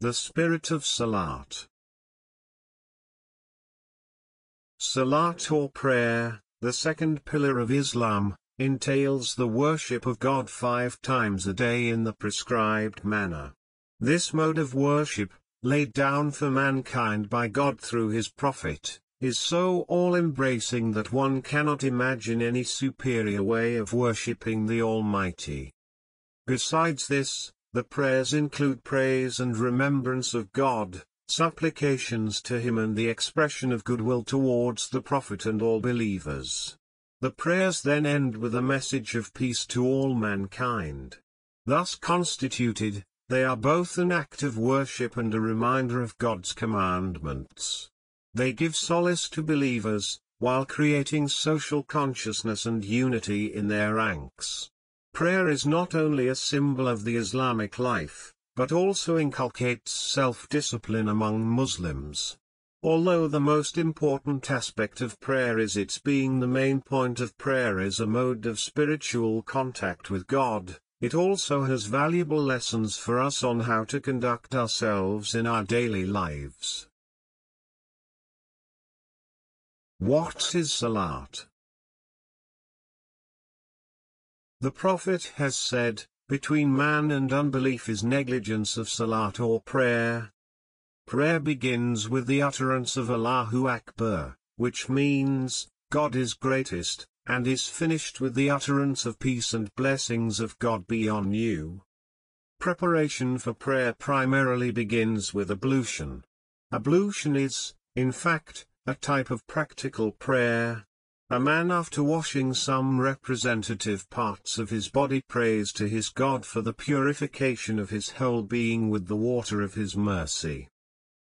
The spirit of Salat. Salat, or prayer, the second pillar of Islam, entails the worship of God 5 times a day in the prescribed manner. This mode of worship, laid down for mankind by God through his prophet, is so all-embracing that one cannot imagine any superior way of worshipping the Almighty. Besides this, the purpose include praise and remembrance of God supplications expression of goodwill towards per message to all mankind this constitute they are birth and active worship and the reminder of God's commandments they give solace to believers were creating social consciousness and unity in دینکس Prayer is not only a symbol of the Islamic life, but also inculcates self-discipline among Muslims. Although the most important aspect of prayer is its being the main point of prayer is a mode of spiritual contact with God, it also has valuable lessons for us on how to conduct ourselves in our daily lives. What is Salat? Prophet has set between man and disbelief is negligence which means God is greatest and is fish once peace and blessing God bade you preparation for primarily begin ablution ablution is in type of practical per A man after washing some representative parts of his body prays to his God for the purification of his whole being with the water of his mercy.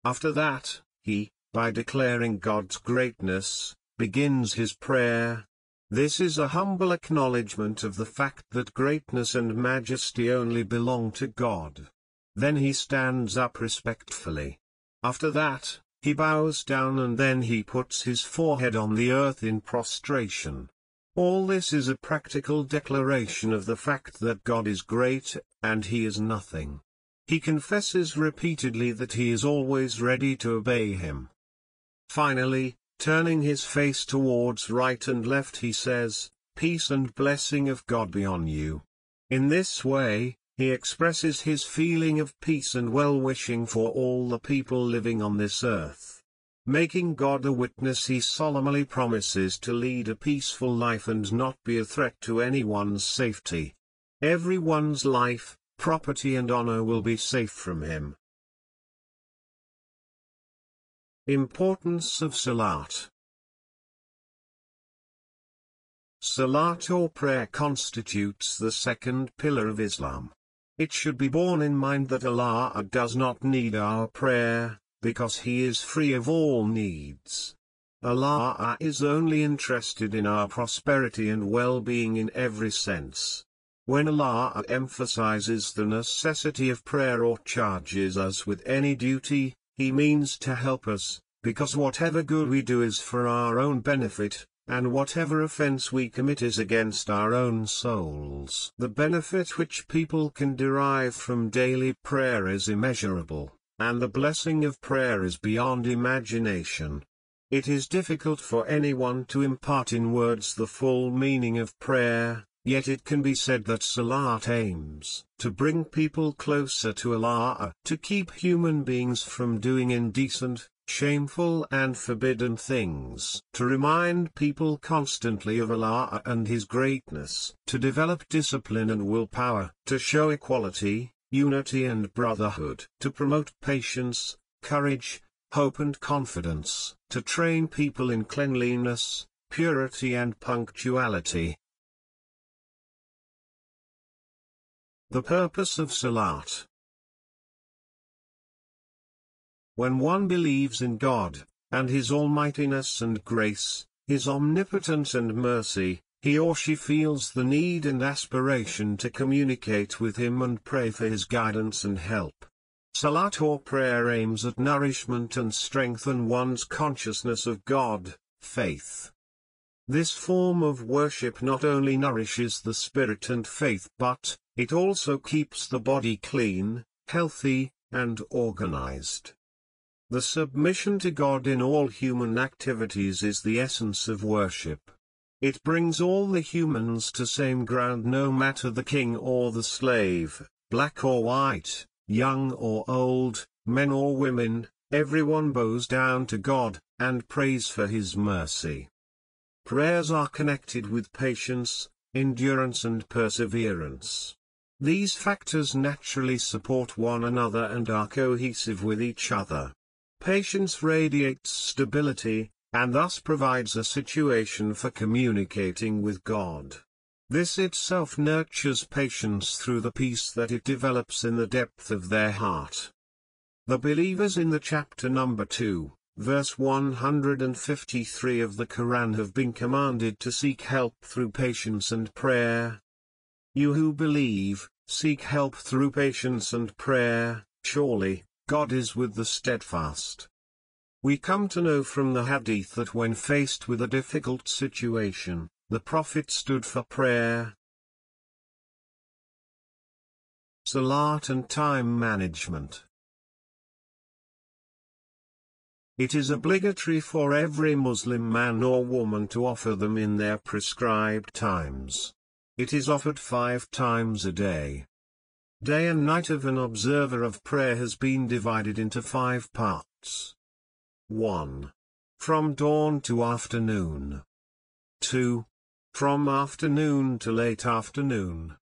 After that, he, by declaring God's greatness, begins his prayer. This is a humble acknowledgment of the fact that greatness and majesty only belong to God. Then he stands up respectfully. After that, he bows down and then he puts his forehead on the earth in prostration. All this is a practical declaration of the fact that God is great, and he is nothing. He confesses repeatedly that he is always ready to obey him. Finally, turning his face towards right and left he says, "Peace and blessing of God be on you." In this way, he expresses his feeling of peace and well-wishing for all the people living on this earth. Making God a witness, he solemnly promises to lead a peaceful life and not be a threat to anyone's safety. Everyone's life, property and honor will be safe from him. Importance of Salat. Salat or prayer constitutes the second pillar of Islam. It should be borne in mind Allah does not need our help needs Allah is only interested in purity and well being in sense when Allah emphasises per charge as with any duties to help us because what God video is for our own benefit and whatever offense we commit is against our own souls. The benefit which people can derive from daily prayer is immeasurable, and the blessing of prayer is beyond imagination. It is difficult for anyone to impart in words the full meaning of prayer, yet it can be said that Salat aims to bring people closer to Allah, to keep human beings from doing indecent, shameful and forbidden things, to remind people constantly of Allah and His greatness, to develop discipline and willpower, to show equality, unity and brotherhood, to promote patience, courage, hope and confidence, to train people in cleanliness, purity and punctuality. The purpose of Salat. When one believes in God, and His almightiness and grace, His omnipotence and mercy, he or she feels the need and aspiration to communicate with Him and pray for His guidance and help. Salat or prayer aims at nourishment and strengthen one's consciousness of God, faith. This form of worship not only nourishes the spirit and faith, but it also keeps the body clean, healthy, and organized. The submission to God in all human activities is the essence of worship. It brings all the humans to same ground, no matter the king or the slave, black or white, young or old, men or women, everyone bows down to God, and prays for His mercy. Prayers are connected with patience, endurance and perseverance. These factors naturally support one another and are cohesive with each other. Patience radiates stability and this provides a chance for connect with God verse its of much patience through the peace depths دارٹ the believers in chapter number two verse one hundred and fifty three commanded to seek help through patience and prayer you you believe seek help through patience and prayer surely God is with the steadfast. We come to know from the hadith that when faced with a difficult situation, the Prophet stood for prayer, salat and time management. It is obligatory for every Muslim man or woman to offer them in their prescribed times. It is offered 5 times a day. Day and night of an observer of prayer has been divided into 5 parts. 1. From dawn to afternoon. 2. From afternoon to late afternoon.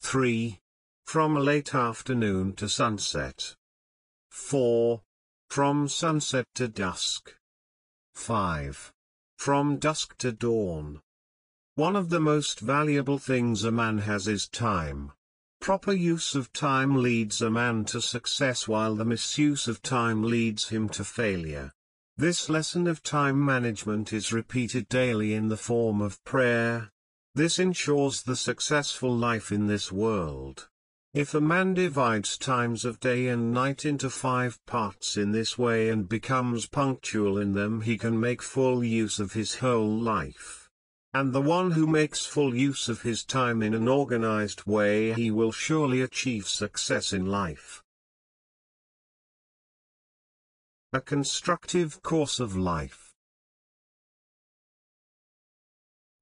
3. From late afternoon to sunset. 4. From sunset to dusk. 5. From dusk to dawn. One of the most valuable things a man has is time. Proper use of time leads a man to success, while the misuse of time leads him to failure. This lesson of time management is repeated daily in the form of prayer. This ensures the successful life in this world. If a man divides times of day and night into 5 parts in this way and becomes punctual in them, he can make full use of his whole life and the one who makes full use of his time in an organized way, he will surely achieve success in life. A constructive course of life.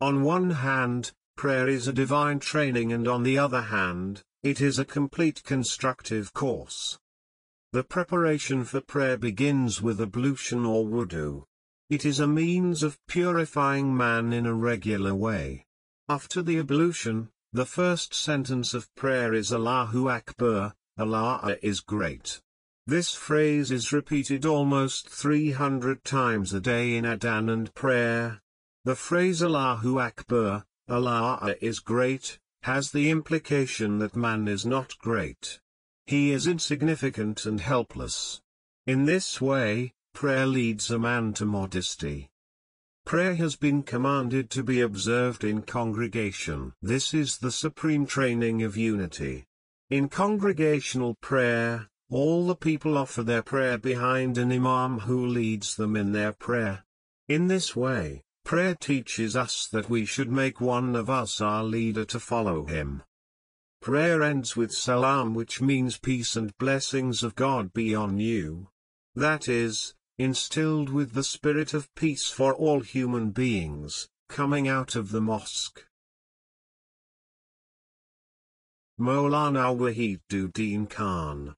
On one hand, prayer is a divine training, and on the other hand, it is a complete constructive course. The preparation for prayer begins with ablution or wudu. It is a means of purifying man in regular way after the ablution the first sentence repeat three hundred great his the application the man is not great he is insignificant and helpless this way Prayer leads a man to modesty. Prayer has been commanded to be observed in congregation. This is the supreme training of unity. In congregational prayer, all the people offer their prayer behind an imam who leads them in their prayer. In this way, prayer teaches us that we should make one of us our leader to follow him. Prayer ends with salam, which means peace and blessings of God be on you. That is, instilled with the spirit of peace for all human beings coming out of the mosque Maula now has duty in Khan